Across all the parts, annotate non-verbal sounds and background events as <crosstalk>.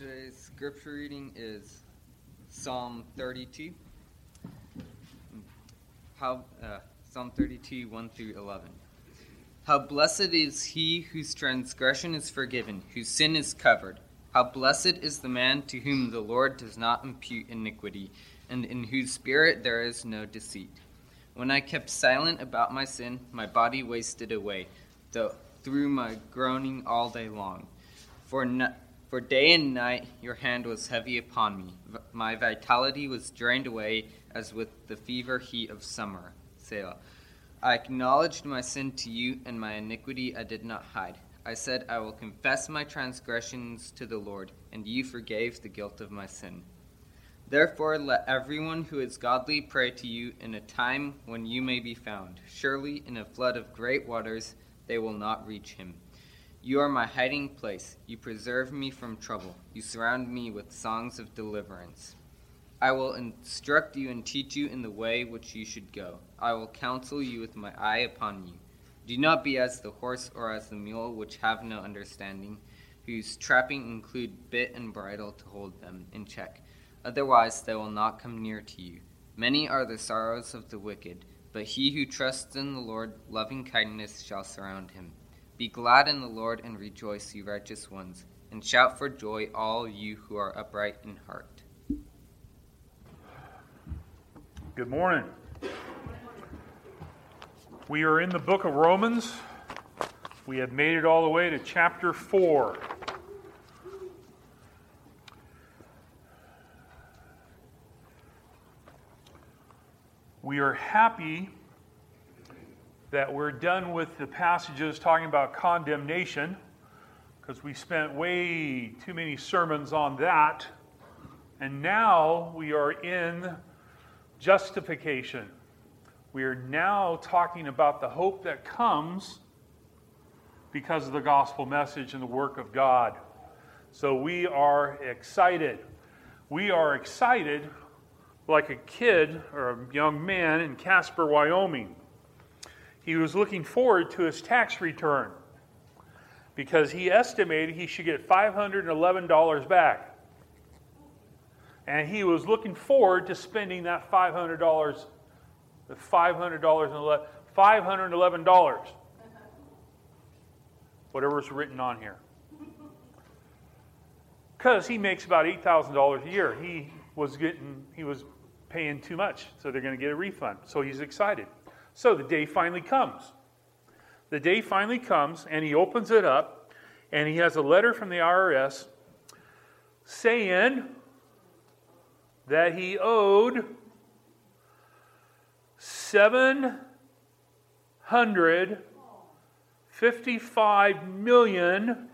Today's scripture reading is Psalm 32. How uh, Psalm 32, 1 through 11. How blessed is he whose transgression is forgiven, whose sin is covered. How blessed is the man to whom the Lord does not impute iniquity, and in whose spirit there is no deceit. When I kept silent about my sin, my body wasted away, though, through my groaning all day long. For, no, for day and night your hand was heavy upon me. My vitality was drained away as with the fever heat of summer. Selah. I acknowledged my sin to you, and my iniquity I did not hide. I said, I will confess my transgressions to the Lord, and you forgave the guilt of my sin. Therefore, let everyone who is godly pray to you in a time when you may be found. Surely, in a flood of great waters, they will not reach him. You are my hiding place. You preserve me from trouble. You surround me with songs of deliverance. I will instruct you and teach you in the way which you should go. I will counsel you with my eye upon you. Do not be as the horse or as the mule, which have no understanding, whose trapping include bit and bridle to hold them in check. Otherwise, they will not come near to you. Many are the sorrows of the wicked, but he who trusts in the Lord, loving kindness shall surround him. Be glad in the Lord and rejoice, you righteous ones, and shout for joy, all you who are upright in heart. Good morning. We are in the book of Romans. We have made it all the way to chapter 4. We are happy that we're done with the passages talking about condemnation because we spent way too many sermons on that. And now we are in justification. We are now talking about the hope that comes because of the gospel message and the work of God. So we are excited. We are excited like a kid or a young man in Casper, Wyoming. He was looking forward to his tax return because he estimated he should get $511 back and he was looking forward to spending that $500, the $500 $511, whatever's written on here. Because he makes about $8,000 a year. He was getting, he was paying too much, so they're going to get a refund. So he's excited. So the day finally comes. The day finally comes, and he opens it up, and he has a letter from the IRS saying, that he owed seven hundred fifty-five million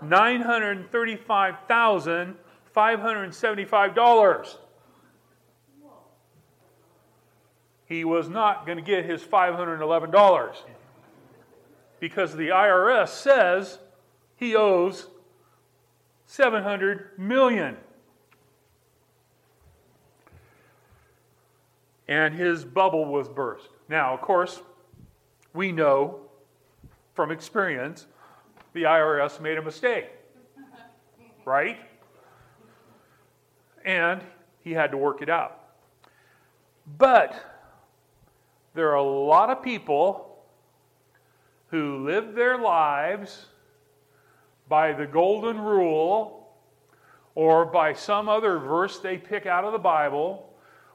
nine hundred thirty-five thousand five hundred seventy-five dollars. He was not going to get his five hundred eleven dollars because the IRS says he owes seven hundred million. and his bubble was burst. Now, of course, we know from experience the IRS made a mistake, <laughs> right? And he had to work it out. But there are a lot of people who live their lives by the golden rule or by some other verse they pick out of the Bible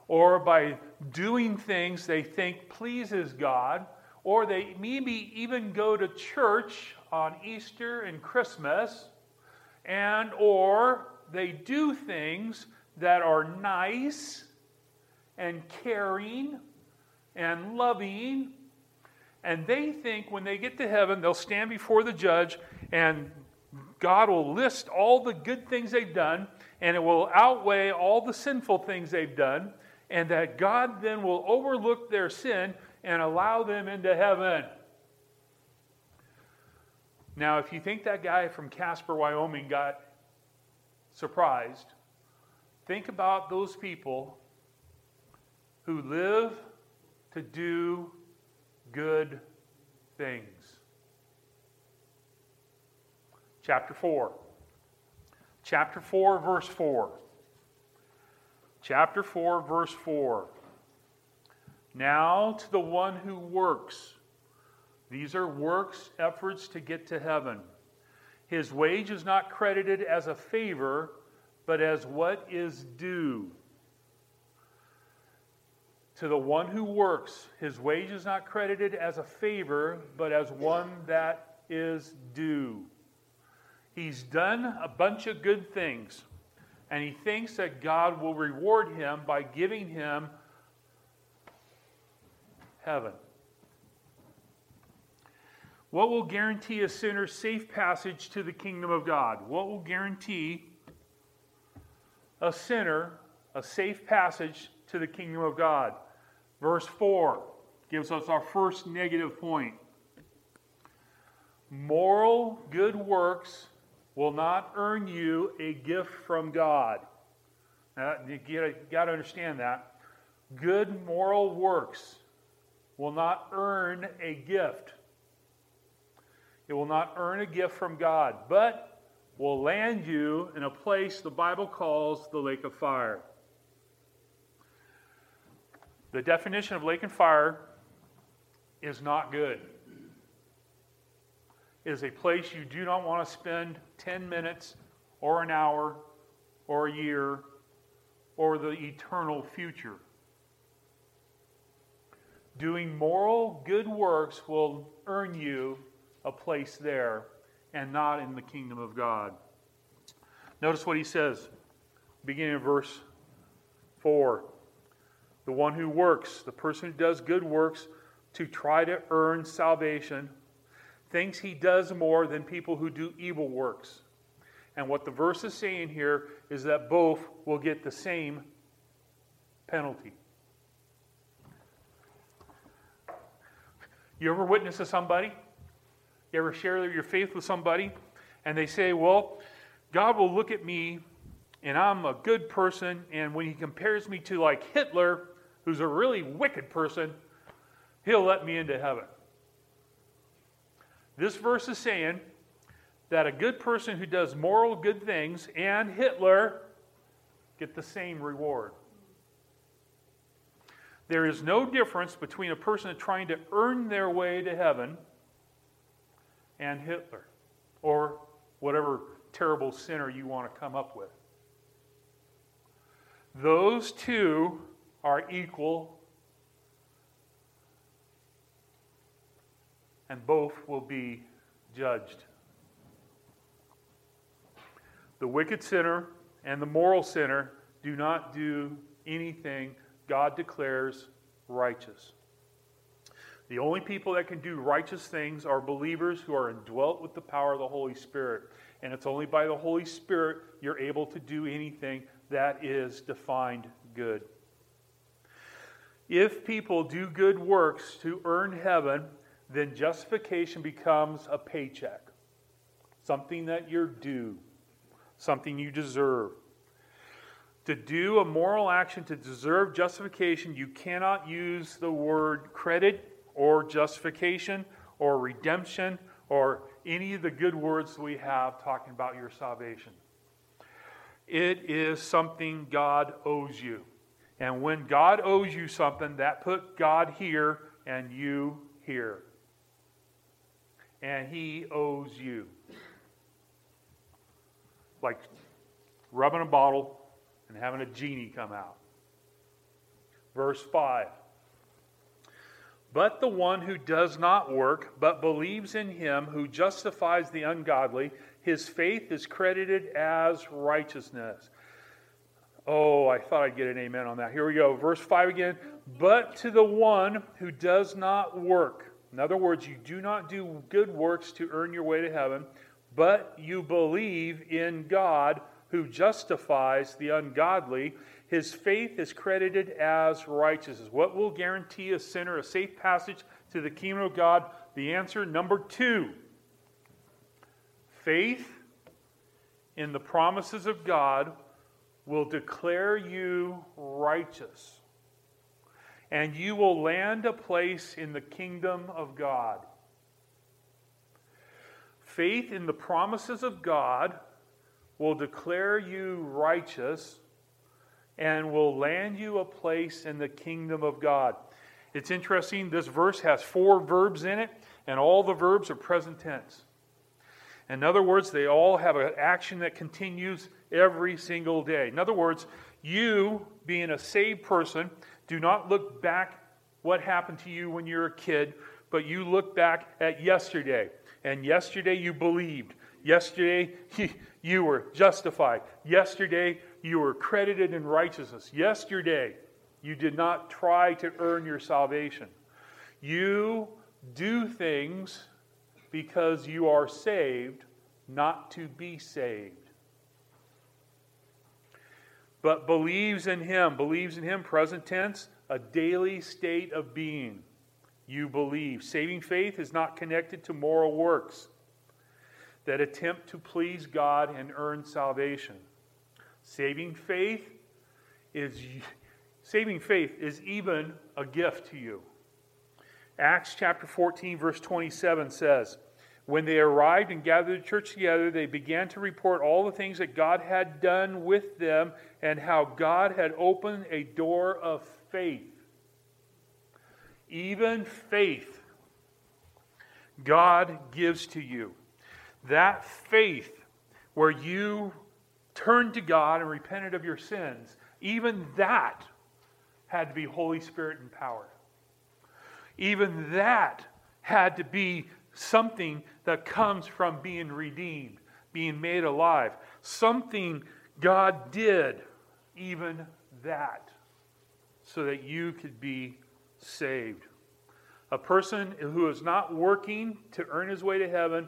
or by doing things they think pleases God, or they maybe even go to church on Easter and Christmas, and or they do things that are nice and caring and loving, and they think when they get to heaven, they'll stand before the judge and God will list all the good things they've done, and it will outweigh all the sinful things they've done and that God then will overlook their sin and allow them into heaven. Now, if you think that guy from Casper, Wyoming got surprised, think about those people who live to do good things. Chapter 4. chapter 4, verse 4. Chapter 4, verse 4. Now to the one who works. These are works, efforts to get to heaven. His wage is not credited as a favor, but as what is due. To the one who works, his wage is not credited as a favor, but as one that is due. He's done a bunch of good things, and he thinks that God will reward him by giving him heaven. What will guarantee a sinner safe passage to the kingdom of God? What will guarantee a sinner a safe passage to the kingdom of God? Verse 4 gives us our first negative point. Moral good works will not earn you a gift from God. Now, you got to understand that. Good moral works will not earn a gift. It will not earn a gift from God, but will land you in a place the Bible calls the lake of fire. The definition of lake and fire is not good. It is a place you do not want to spend 10 minutes or an hour or a year or the eternal future. Doing moral good works will earn you a place there and not in the kingdom of God. Notice what he says, beginning of verse 4. The one who works, the person who does good works to try to earn salvation, thinks he does more than people who do evil works. And what the verse is saying here is that both will get the same penalty. You ever witness to somebody? You ever share your faith with somebody? And they say, Well, God will look at me and I'm a good person. And when he compares me to like Hitler, who's a really wicked person, he'll let me into heaven. This verse is saying that a good person who does moral good things and Hitler get the same reward. There is no difference between a person trying to earn their way to heaven and Hitler or whatever terrible sinner you want to come up with. Those two are equal, and both will be judged. The wicked sinner and the moral sinner do not do anything God declares righteous. The only people that can do righteous things are believers who are indwelt with the power of the Holy Spirit. And it's only by the Holy Spirit you're able to do anything that is defined good. If people do good works to earn heaven, then justification becomes a paycheck, something that you're due, something you deserve. To do a moral action to deserve justification, you cannot use the word credit or justification or redemption or any of the good words we have talking about your salvation. It is something God owes you. And when God owes you something, that put God here and you here. And He owes you. Like rubbing a bottle and having a genie come out. Verse 5 But the one who does not work, but believes in him who justifies the ungodly, his faith is credited as righteousness. Oh, I thought I'd get an amen on that. Here we go. Verse 5 again. But to the one who does not work, in other words, you do not do good works to earn your way to heaven, but you believe in God who justifies the ungodly, his faith is credited as righteousness. What will guarantee a sinner a safe passage to the kingdom of God? The answer, number two faith in the promises of God will declare you righteous, and you will land a place in the kingdom of God. Faith in the promises of God will declare you righteous and will land you a place in the kingdom of God. It's interesting, this verse has four verbs in it, and all the verbs are present tense. In other words, they all have an action that continues every single day. In other words, you, being a saved person, do not look back what happened to you when you were a kid, but you look back at yesterday. And yesterday you believed. Yesterday <laughs> you were justified. Yesterday you were credited in righteousness. Yesterday you did not try to earn your salvation. You do things because you are saved, not to be saved. But believes in Him, believes in Him, present tense, a daily state of being. You believe. Saving faith is not connected to moral works that attempt to please God and earn salvation. Saving faith is saving faith is even a gift to you. Acts chapter 14 verse 27 says, when they arrived and gathered the church together, they began to report all the things that God had done with them and how God had opened a door of faith. Even faith, God gives to you. That faith where you turned to God and repented of your sins, even that had to be Holy Spirit empowered. Even that had to be something that comes from being redeemed, being made alive. Something God did, even that, so that you could be saved. A person who is not working to earn his way to heaven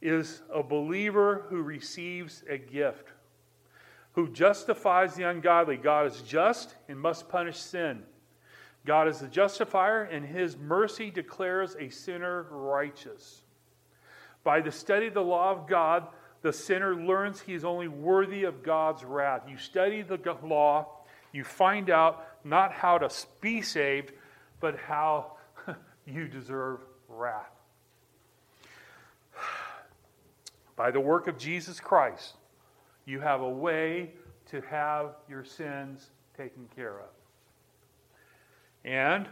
is a believer who receives a gift, who justifies the ungodly. God is just and must punish sin. God is the justifier, and his mercy declares a sinner righteous. By the study of the law of God, the sinner learns he is only worthy of God's wrath. You study the law, you find out not how to be saved, but how <laughs> you deserve wrath. <sighs> By the work of Jesus Christ, you have a way to have your sins taken care of. And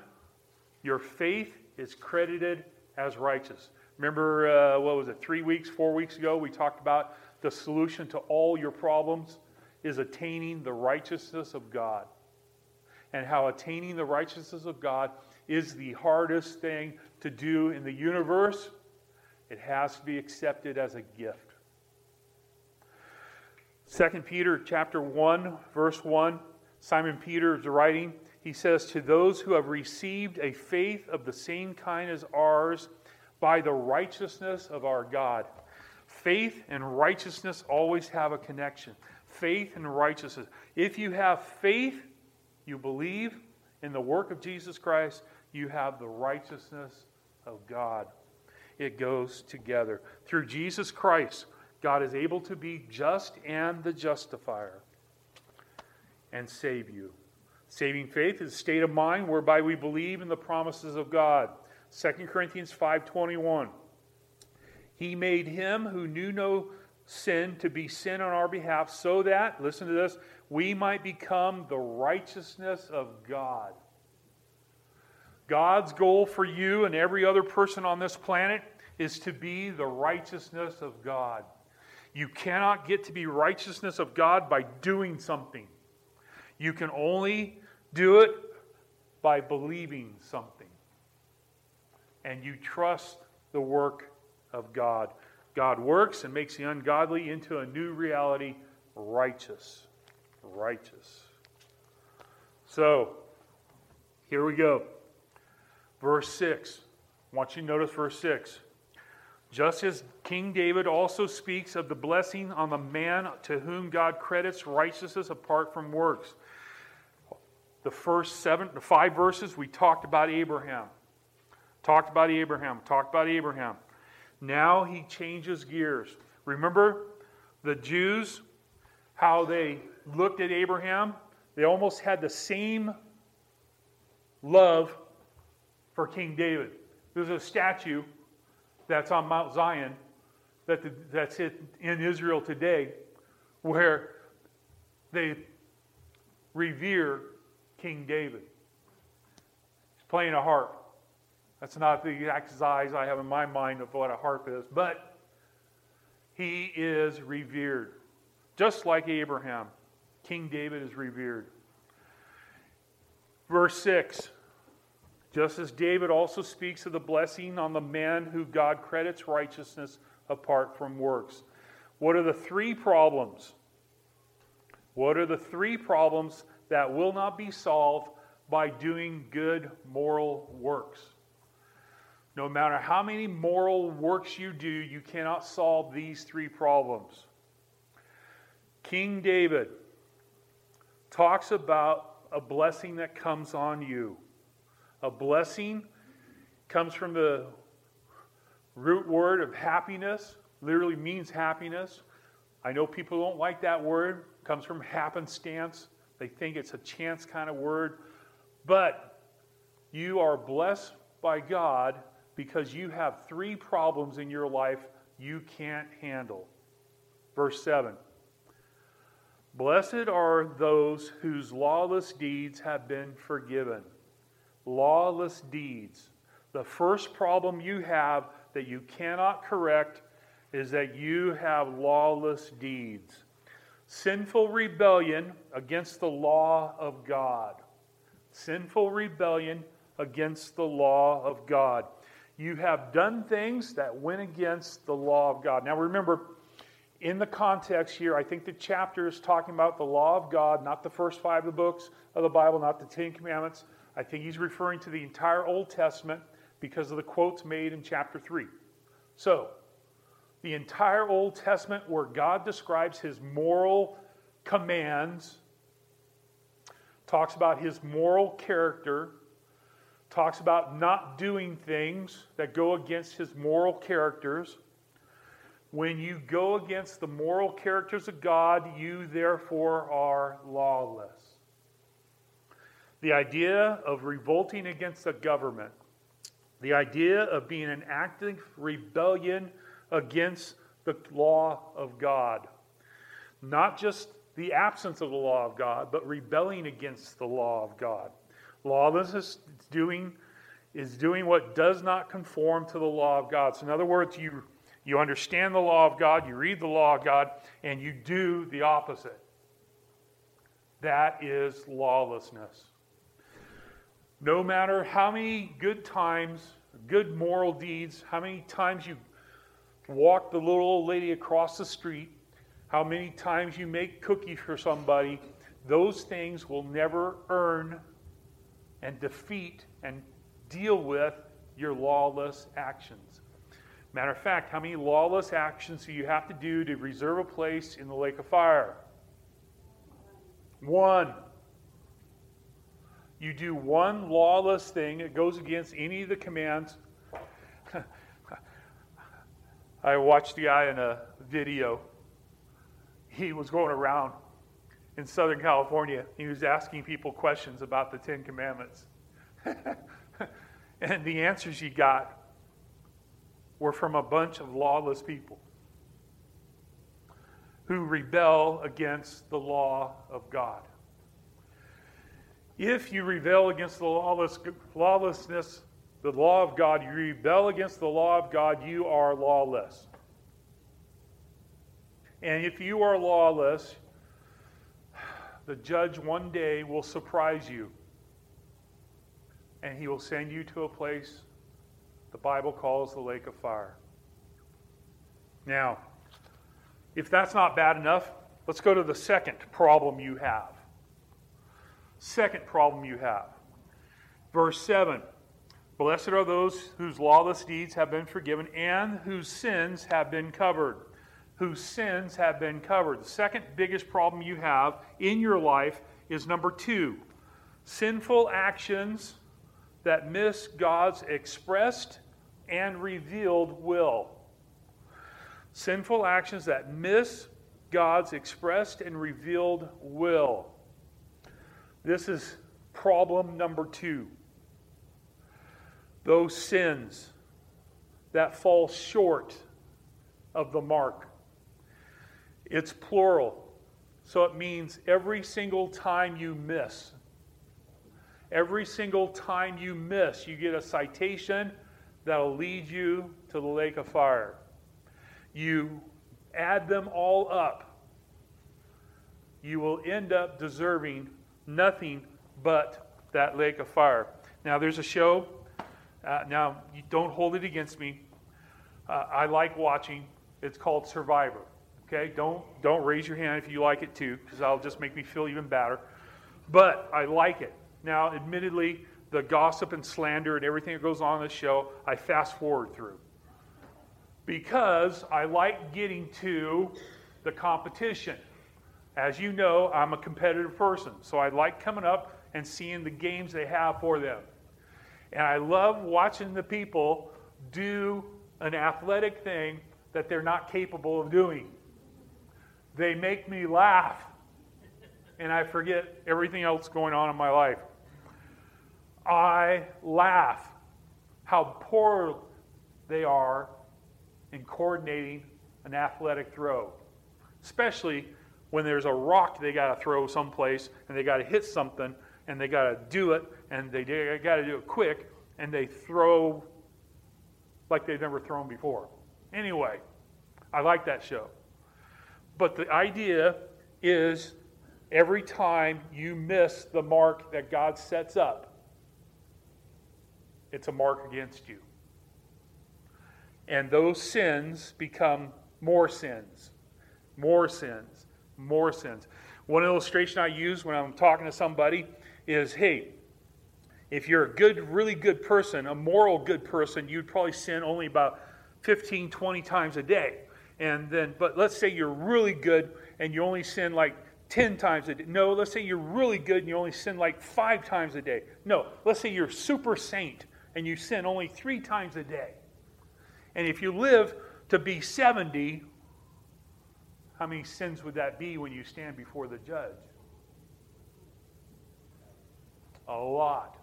your faith is credited as righteous. Remember, uh, what was it, three weeks, four weeks ago, we talked about the solution to all your problems is attaining the righteousness of God. And how attaining the righteousness of God is the hardest thing to do in the universe. It has to be accepted as a gift. 2 Peter chapter 1, verse 1, Simon Peter is writing, he says, To those who have received a faith of the same kind as ours by the righteousness of our God. Faith and righteousness always have a connection. Faith and righteousness. If you have faith, you believe in the work of Jesus Christ, you have the righteousness of God. It goes together. Through Jesus Christ, God is able to be just and the justifier and save you. Saving faith is a state of mind whereby we believe in the promises of God. 2 Corinthians 5:21. He made him who knew no sin to be sin on our behalf so that, listen to this, we might become the righteousness of God. God's goal for you and every other person on this planet is to be the righteousness of God. You cannot get to be righteousness of God by doing something. You can only do it by believing something. And you trust the work of God. God works and makes the ungodly into a new reality righteous. Righteous. So, here we go. Verse 6. I want you to notice verse 6. Just as King David also speaks of the blessing on the man to whom God credits righteousness apart from works the first seven, the five verses, we talked about Abraham. Talked about Abraham. Talked about Abraham. Now he changes gears. Remember the Jews, how they looked at Abraham? They almost had the same love for King David. There's a statue that's on Mount Zion that the, that's in Israel today where they revere King David. He's playing a harp. That's not the exact size I have in my mind of what a harp is, but he is revered. Just like Abraham, King David is revered. Verse 6 Just as David also speaks of the blessing on the man who God credits righteousness apart from works. What are the three problems? What are the three problems that will not be solved by doing good moral works? No matter how many moral works you do, you cannot solve these three problems. King David talks about a blessing that comes on you. A blessing comes from the root word of happiness, literally means happiness. I know people don't like that word, it comes from happenstance. They think it's a chance kind of word. But you are blessed by God because you have three problems in your life you can't handle. Verse 7 Blessed are those whose lawless deeds have been forgiven. Lawless deeds. The first problem you have that you cannot correct is that you have lawless deeds. Sinful rebellion against the law of God. Sinful rebellion against the law of God you have done things that went against the law of God. Now remember, in the context here, I think the chapter is talking about the law of God, not the first five of the books of the Bible, not the Ten Commandments. I think he's referring to the entire Old Testament because of the quotes made in chapter 3. So, the entire Old Testament, where God describes his moral commands, talks about his moral character, talks about not doing things that go against his moral characters. When you go against the moral characters of God, you therefore are lawless. The idea of revolting against the government, the idea of being an active rebellion against the law of God, not just the absence of the law of God, but rebelling against the law of God. Lawlessness doing is doing what does not conform to the law of God. So, in other words, you, you understand the law of God, you read the law of God, and you do the opposite. That is lawlessness. No matter how many good times, good moral deeds, how many times you walk the little old lady across the street, how many times you make cookies for somebody, those things will never earn and defeat and deal with your lawless actions. Matter of fact, how many lawless actions do you have to do to reserve a place in the lake of fire? One. You do one lawless thing, it goes against any of the commands. <laughs> I watched the guy in a video. He was going around in Southern California. He was asking people questions about the Ten Commandments. <laughs> and the answers he got were from a bunch of lawless people who rebel against the law of God. If you rebel against the lawless, lawlessness, the law of God, you rebel against the law of God, you are lawless. And if you are lawless, the judge one day will surprise you and he will send you to a place the Bible calls the lake of fire. Now, if that's not bad enough, let's go to the second problem you have. Second problem you have. Verse 7 Blessed are those whose lawless deeds have been forgiven and whose sins have been covered whose sins have been covered. The second biggest problem you have in your life is number two sinful actions that miss God's expressed and revealed will. Sinful actions that miss God's expressed and revealed will. This is problem number two. Those sins that fall short of the mark it's plural. So it means every single time you miss, every single time you miss, you get a citation that'll lead you to the lake of fire. You add them all up, you will end up deserving nothing but that lake of fire. Now, there's a show. Uh, now, you don't hold it against me. Uh, I like watching. It's called Survivor. Okay, don't don't raise your hand if you like it too, because that'll just make me feel even better. But I like it. Now, admittedly, the gossip and slander and everything that goes on in the show, I fast forward through because I like getting to the competition. As you know, I'm a competitive person, so I like coming up and seeing the games they have for them. And I love watching the people do an athletic thing that they're not capable of doing. They make me laugh, and I forget everything else going on in my life. I laugh how poor they are in coordinating an athletic throw, especially when there's a rock they got to throw someplace and they got to hit something and they got to do it and they got to do it quick and they throw like they've never thrown before. Anyway, I like that show. But the idea is every time you miss the mark that God sets up, it's a mark against you. And those sins become more sins, more sins, more sins. One illustration I use when I'm talking to somebody is hey, if you're a good, really good person, a moral good person, you'd probably sin only about 15, 20 times a day and then but let's say you're really good and you only sin like 10 times a day. No let's say you're really good and you only sin like five times a day. No let's say you're super saint and you sin only three times a day. And if you live to be 70 how many sins would that be when you stand before the judge? A lot.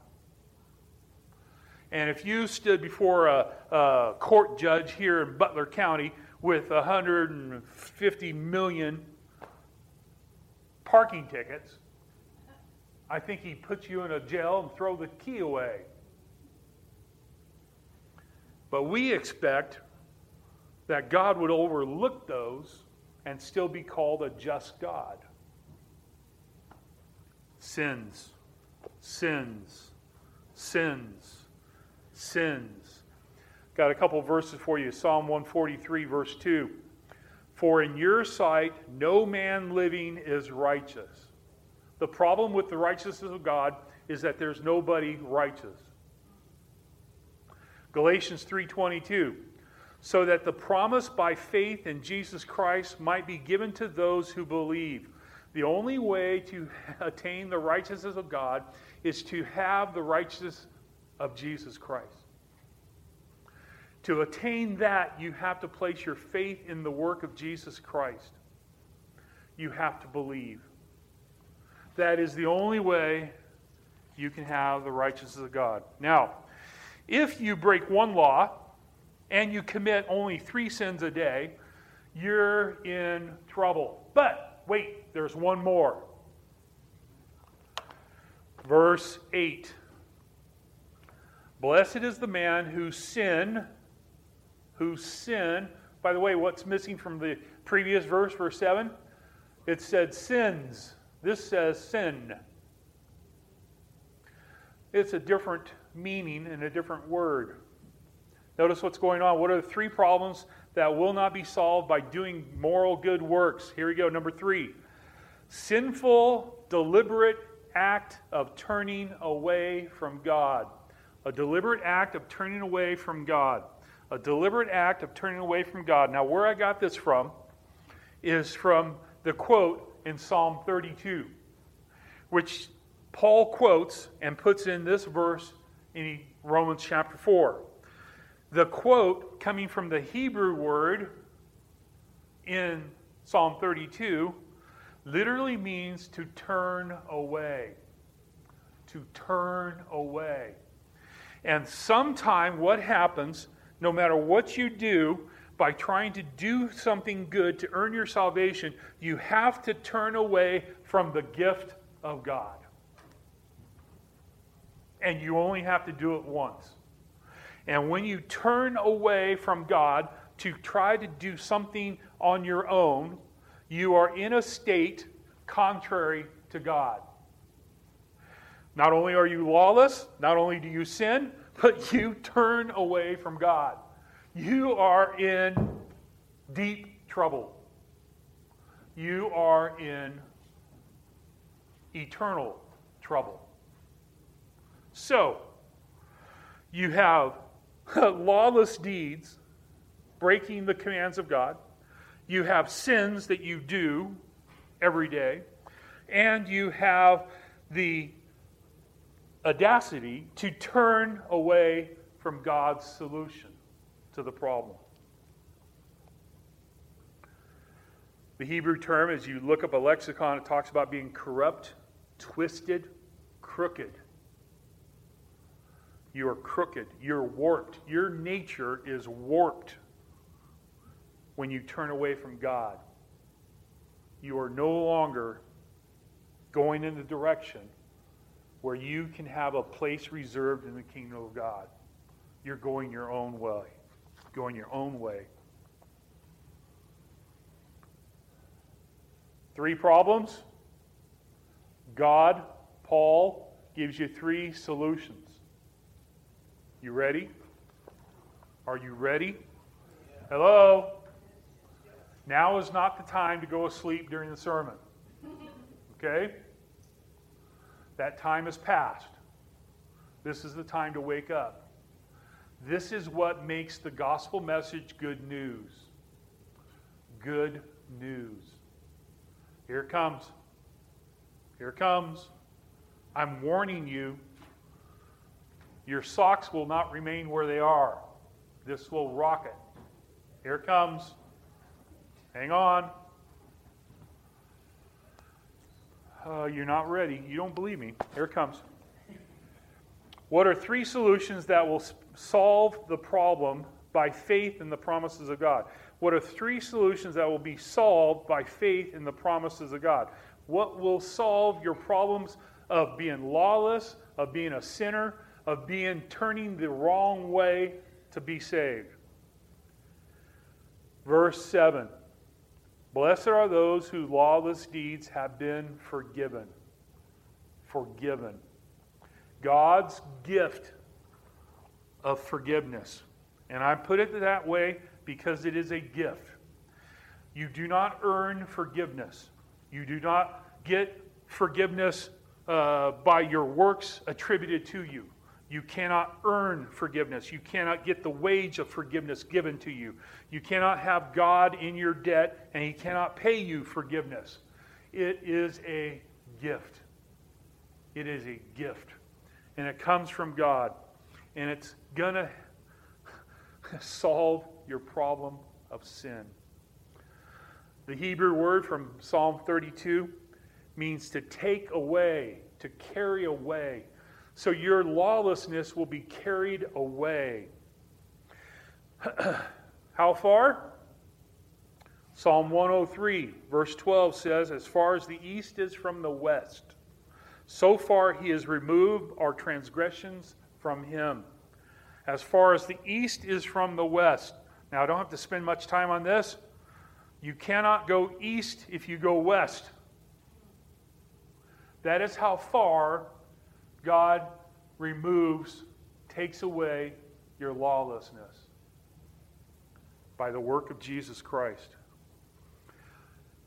And if you stood before a, a court judge here in butler county with 150 million parking tickets, I think he'd put you in a jail and throw the key away. But we expect that God would overlook those and still be called a just God. Sins, sins, sins, sins. Got a couple verses for you. Psalm 143, verse 2. For in your sight, no man living is righteous. The problem with the righteousness of God is that there's nobody righteous. Galatians 3:22 so that the promise by faith in Jesus Christ might be given to those who believe. The only way to <laughs> attain the righteousness of God is to have the righteousness of Jesus Christ. To attain that, you have to place your faith in the work of Jesus Christ. You have to believe. That is the only way you can have the righteousness of God. Now, if you break one law and you commit only three sins a day, you're in trouble. But wait, there's one more. Verse 8 Blessed is the man whose sin who sin. By the way, what's missing from the previous verse, verse 7? It said sins. This says sin. It's a different meaning and a different word. Notice what's going on. What are the three problems that will not be solved by doing moral good works? Here we go. Number three sinful, deliberate act of turning away from God. A deliberate act of turning away from God a deliberate act of turning away from God. Now, where I got this from is from the quote in Psalm 32, which Paul quotes and puts in this verse in Romans chapter 4. The quote coming from the Hebrew word in Psalm 32 literally means to turn away. To turn away. And sometime what happens no matter what you do, by trying to do something good to earn your salvation, you have to turn away from the gift of God. And you only have to do it once. And when you turn away from God to try to do something on your own, you are in a state contrary to God. Not only are you lawless, not only do you sin, but you turn away from God. You are in deep trouble. You are in eternal trouble. So, you have <laughs> lawless deeds, breaking the commands of God. You have sins that you do every day. And you have the audacity to turn away from God's solution to the problem. The Hebrew term, as you look up a lexicon, it talks about being corrupt, twisted, crooked. You are crooked. You're warped. Your nature is warped when you turn away from God. You are no longer going in the direction where you can have a place reserved in the kingdom of God. You're going your own way going your own way. Three problems. God, Paul, gives you three solutions. You ready? Are you ready? Hello? Now is not the time to go asleep during the sermon. Okay? That time has passed. This is the time to wake up. This is what makes the gospel message good news. Good news. Here it comes. Here it comes. I'm warning you. Your socks will not remain where they are. This will rock it. Here it comes. Hang on. Uh, you're not ready. You don't believe me. Here it comes. What are three solutions that will solve the problem by faith in the promises of God? What are three solutions that will be solved by faith in the promises of God? What will solve your problems of being lawless, of being a sinner, of being turning the wrong way to be saved? Verse 7 Blessed are those whose lawless deeds have been forgiven. Forgiven. God's gift of forgiveness. And I put it that way because it is a gift. You do not earn forgiveness. You do not get forgiveness uh, by your works attributed to you. You cannot earn forgiveness. You cannot get the wage of forgiveness given to you. You cannot have God in your debt and He cannot pay you forgiveness. It is a gift. It is a gift. And it comes from God and it's going <laughs> to solve your problem of sin. The Hebrew word from Psalm 32 means to take away, to carry away. So your lawlessness will be carried away. <clears throat> How far? Psalm 103, verse 12 says, As far as the east is from the west, so far he has removed our transgressions from him. As far as the east is from the west. Now, I don't have to spend much time on this. You cannot go east if you go west. That is how far God removes, takes away your lawlessness by the work of Jesus Christ.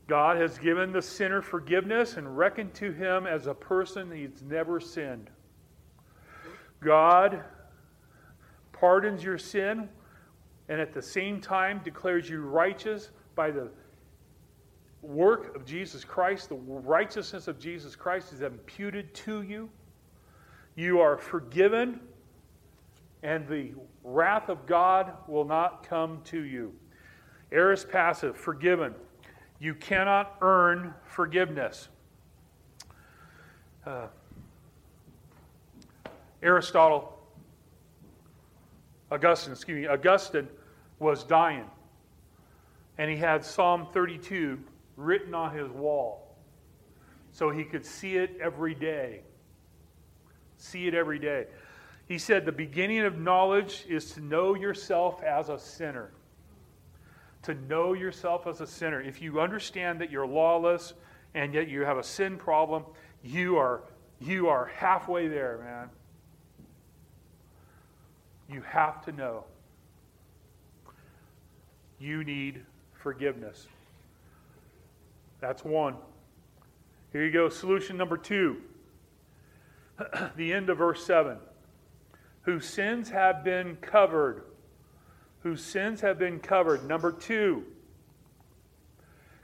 God has given the sinner forgiveness and reckoned to him as a person he's never sinned. God pardons your sin and at the same time declares you righteous by the work of Jesus Christ. The righteousness of Jesus Christ is imputed to you. You are forgiven, and the wrath of God will not come to you. Aorist passive, forgiven. You cannot earn forgiveness. Uh, Aristotle, Augustine, excuse me, Augustine was dying. and he had Psalm 32 written on his wall so he could see it every day. See it every day. He said, The beginning of knowledge is to know yourself as a sinner. To know yourself as a sinner. If you understand that you're lawless and yet you have a sin problem, you are, you are halfway there, man. You have to know. You need forgiveness. That's one. Here you go. Solution number two. <clears throat> the end of verse 7. Whose sins have been covered. Whose sins have been covered. Number two.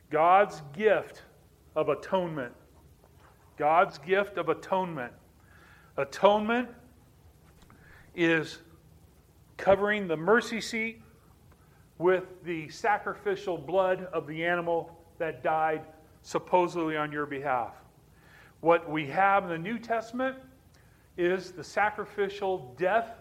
God's gift of atonement. God's gift of atonement. Atonement is covering the mercy seat with the sacrificial blood of the animal that died supposedly on your behalf. What we have in the New Testament is the sacrificial death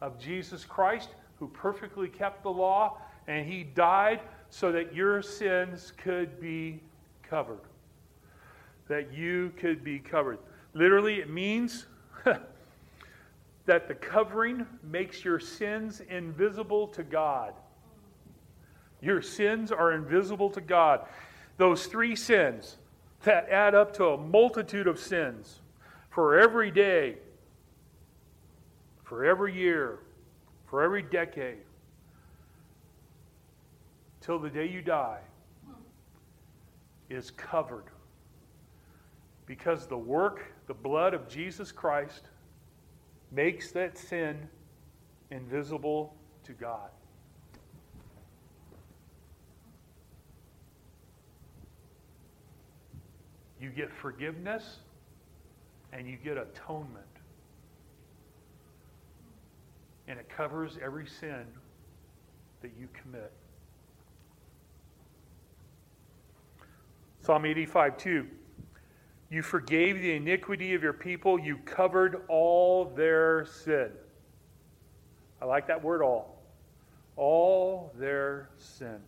of Jesus Christ, who perfectly kept the law, and he died so that your sins could be covered. That you could be covered. Literally, it means <laughs> that the covering makes your sins invisible to God. Your sins are invisible to God. Those three sins that add up to a multitude of sins for every day, for every year, for every decade, till the day you die, is covered. Because the work, the blood of Jesus Christ, makes that sin invisible to God. You get forgiveness and you get atonement. And it covers every sin that you commit. Psalm 85 2. You forgave the iniquity of your people, you covered all their sin. I like that word all. All their sin.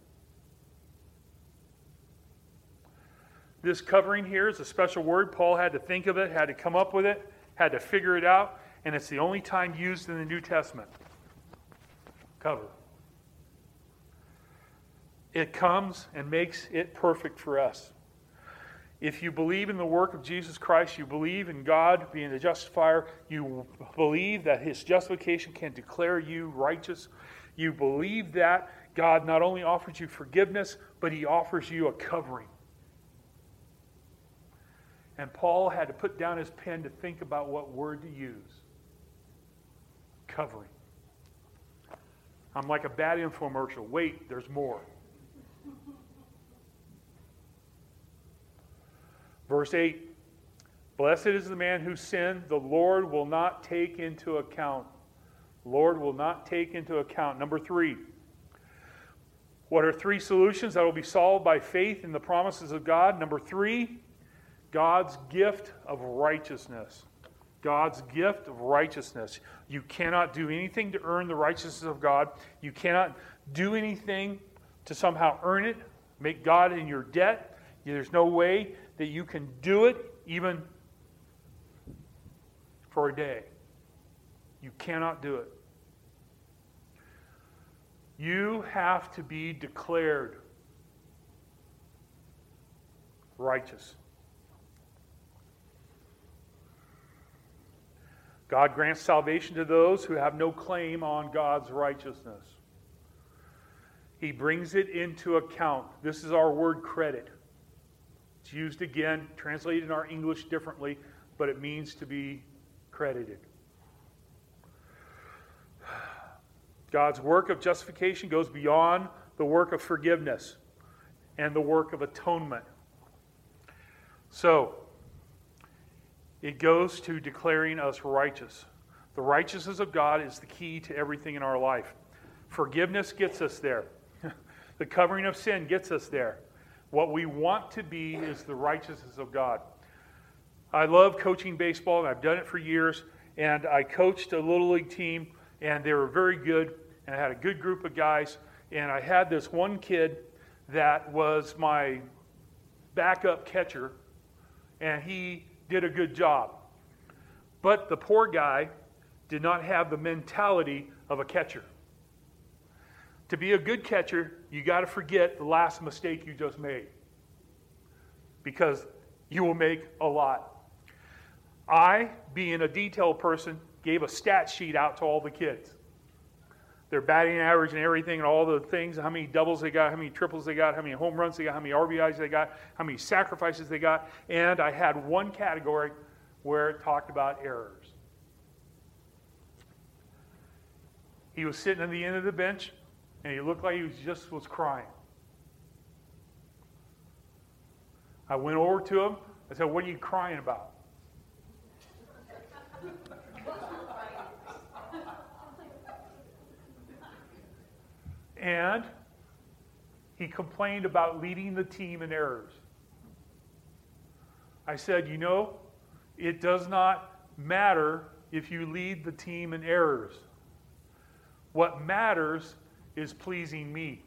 This covering here is a special word. Paul had to think of it, had to come up with it, had to figure it out, and it's the only time used in the New Testament. Cover. It comes and makes it perfect for us. If you believe in the work of Jesus Christ, you believe in God being the justifier, you believe that his justification can declare you righteous, you believe that God not only offers you forgiveness, but he offers you a covering. And Paul had to put down his pen to think about what word to use covering. I'm like a bad infomercial. Wait, there's more. Verse 8 Blessed is the man whose sin the Lord will not take into account. Lord will not take into account. Number three. What are three solutions that will be solved by faith in the promises of God? Number three, God's gift of righteousness. God's gift of righteousness. You cannot do anything to earn the righteousness of God. You cannot do anything to somehow earn it, make God in your debt. There's no way that you can do it even for a day. You cannot do it. You have to be declared righteous. God grants salvation to those who have no claim on God's righteousness. He brings it into account. This is our word credit. It's used again, translated in our English differently, but it means to be credited. God's work of justification goes beyond the work of forgiveness and the work of atonement. So, it goes to declaring us righteous. The righteousness of God is the key to everything in our life. Forgiveness gets us there, <laughs> the covering of sin gets us there. What we want to be is the righteousness of God. I love coaching baseball, and I've done it for years. And I coached a little league team, and they were very good. And I had a good group of guys. And I had this one kid that was my backup catcher, and he did a good job. But the poor guy did not have the mentality of a catcher. To be a good catcher, you got to forget the last mistake you just made because you will make a lot. I, being a detail person, gave a stat sheet out to all the kids. Their batting average and everything, and all the things, how many doubles they got, how many triples they got, how many home runs they got, how many RBIs they got, how many sacrifices they got. And I had one category where it talked about errors. He was sitting at the end of the bench, and he looked like he was just was crying. I went over to him. I said, What are you crying about? And he complained about leading the team in errors. I said, You know, it does not matter if you lead the team in errors. What matters is pleasing me,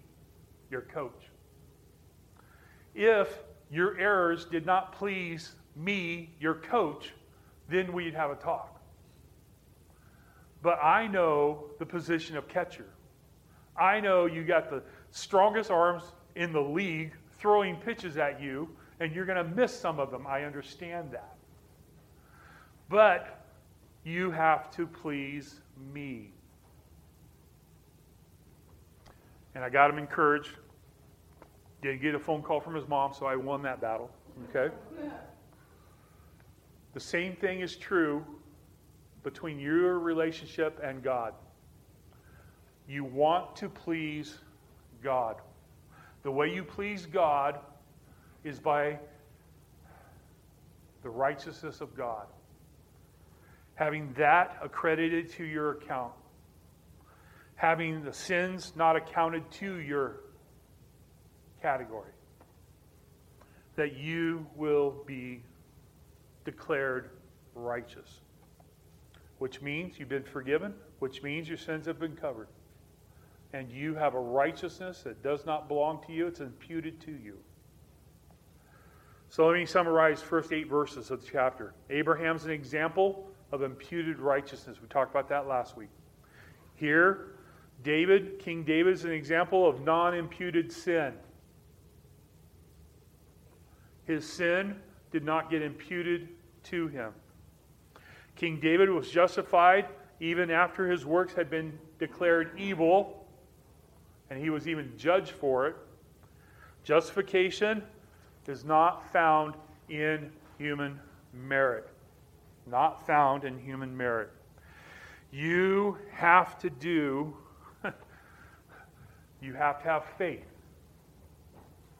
your coach. If your errors did not please me, your coach, then we'd have a talk. But I know the position of catcher. I know you got the strongest arms in the league throwing pitches at you, and you're going to miss some of them. I understand that. But you have to please me. And I got him encouraged. Didn't get a phone call from his mom, so I won that battle. Okay? The same thing is true between your relationship and God. You want to please God. The way you please God is by the righteousness of God. Having that accredited to your account having the sins not accounted to your category. That you will be declared righteous. Which means you've been forgiven, which means your sins have been covered. And you have a righteousness that does not belong to you, it's imputed to you. So let me summarize first eight verses of the chapter. Abraham's an example of imputed righteousness. We talked about that last week. Here, David, King David is an example of non imputed sin. His sin did not get imputed to him. King David was justified even after his works had been declared evil, and he was even judged for it. Justification is not found in human merit. Not found in human merit. You have to do <laughs> you have to have faith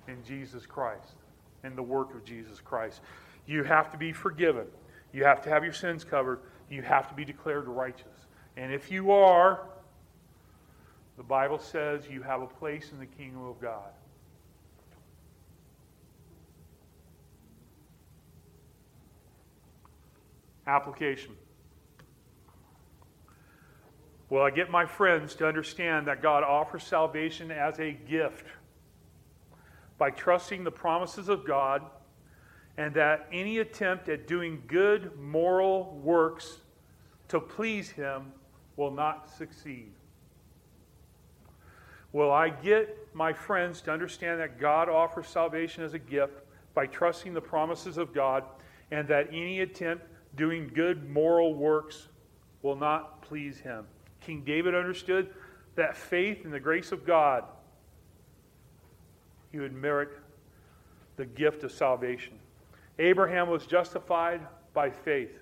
in Jesus Christ, in the work of Jesus Christ. You have to be forgiven. You have to have your sins covered. You have to be declared righteous. And if you are, the Bible says you have a place in the kingdom of God. Application. Will I get my friends to understand that God offers salvation as a gift by trusting the promises of God and that any attempt at doing good moral works to please Him will not succeed? Will I get my friends to understand that God offers salvation as a gift by trusting the promises of God and that any attempt doing good moral works will not please Him? King David understood that faith in the grace of God, he would merit the gift of salvation. Abraham was justified by faith,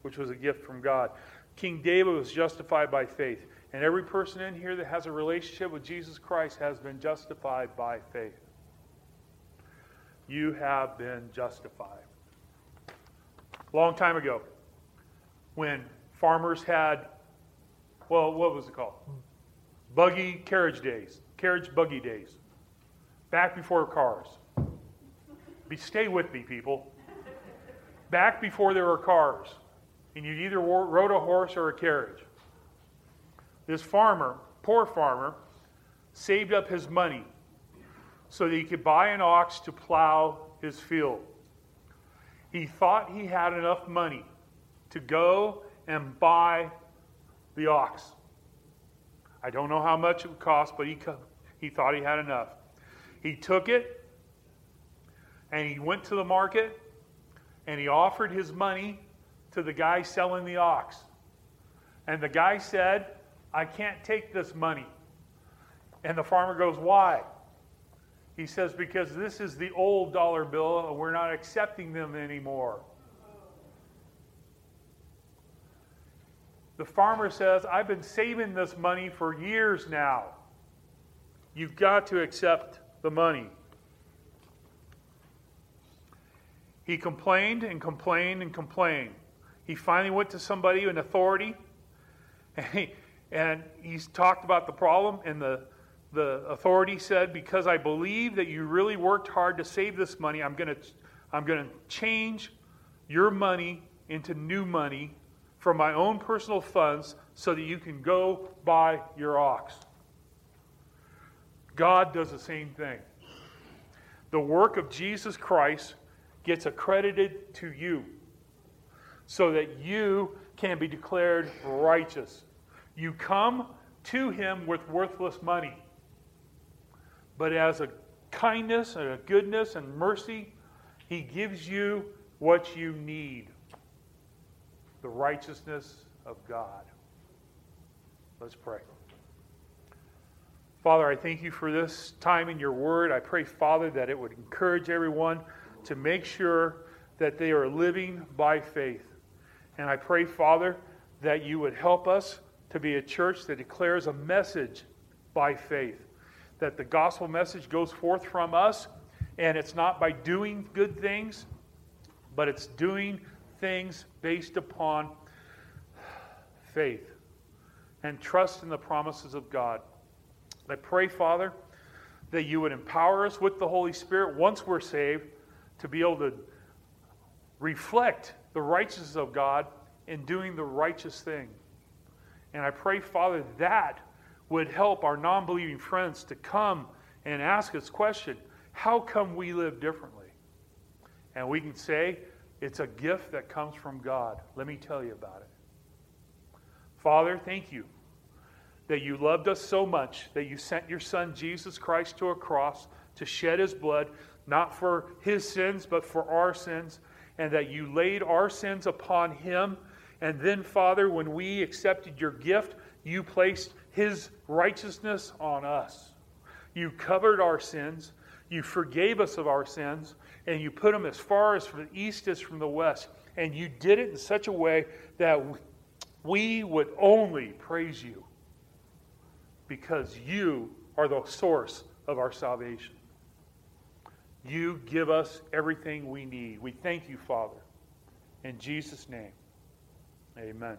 which was a gift from God. King David was justified by faith. And every person in here that has a relationship with Jesus Christ has been justified by faith. You have been justified. Long time ago, when farmers had well, what was it called? Buggy carriage days, carriage buggy days. Back before cars. Be, stay with me, people. Back before there were cars, and you either rode a horse or a carriage. This farmer, poor farmer, saved up his money so that he could buy an ox to plow his field. He thought he had enough money to go and buy the ox. I don't know how much it would cost, but he, he thought he had enough. He took it and he went to the market and he offered his money to the guy selling the ox. And the guy said, I can't take this money. And the farmer goes, Why? He says, Because this is the old dollar bill and we're not accepting them anymore. The farmer says, I've been saving this money for years now. You've got to accept the money. He complained and complained and complained. He finally went to somebody in authority and, <laughs> he, and he's talked about the problem. And the, the authority said, Because I believe that you really worked hard to save this money, I'm going to I'm going to change your money into new money from my own personal funds so that you can go buy your ox. God does the same thing. The work of Jesus Christ gets accredited to you so that you can be declared righteous. You come to him with worthless money, but as a kindness and a goodness and mercy, he gives you what you need the righteousness of God. Let's pray. Father, I thank you for this time in your word. I pray, Father, that it would encourage everyone to make sure that they are living by faith. And I pray, Father, that you would help us to be a church that declares a message by faith. That the gospel message goes forth from us, and it's not by doing good things, but it's doing things based upon faith and trust in the promises of God. I pray, Father, that you would empower us with the Holy Spirit once we're saved to be able to reflect the righteousness of God in doing the righteous thing. And I pray, Father, that would help our non believing friends to come and ask us question how come we live differently? And we can say, it's a gift that comes from God. Let me tell you about it. Father, thank you that you loved us so much that you sent your Son, Jesus Christ, to a cross to shed his blood not for his sins, but for our sins, and that you laid our sins upon him. And then, Father, when we accepted your gift, you placed his righteousness on us. You covered our sins, you forgave us of our sins, and you put them as far as from the east as from the west. And you did it in such a way that we would only praise you because you are the source of our salvation. You give us everything we need. We thank you, Father. In Jesus' name, amen.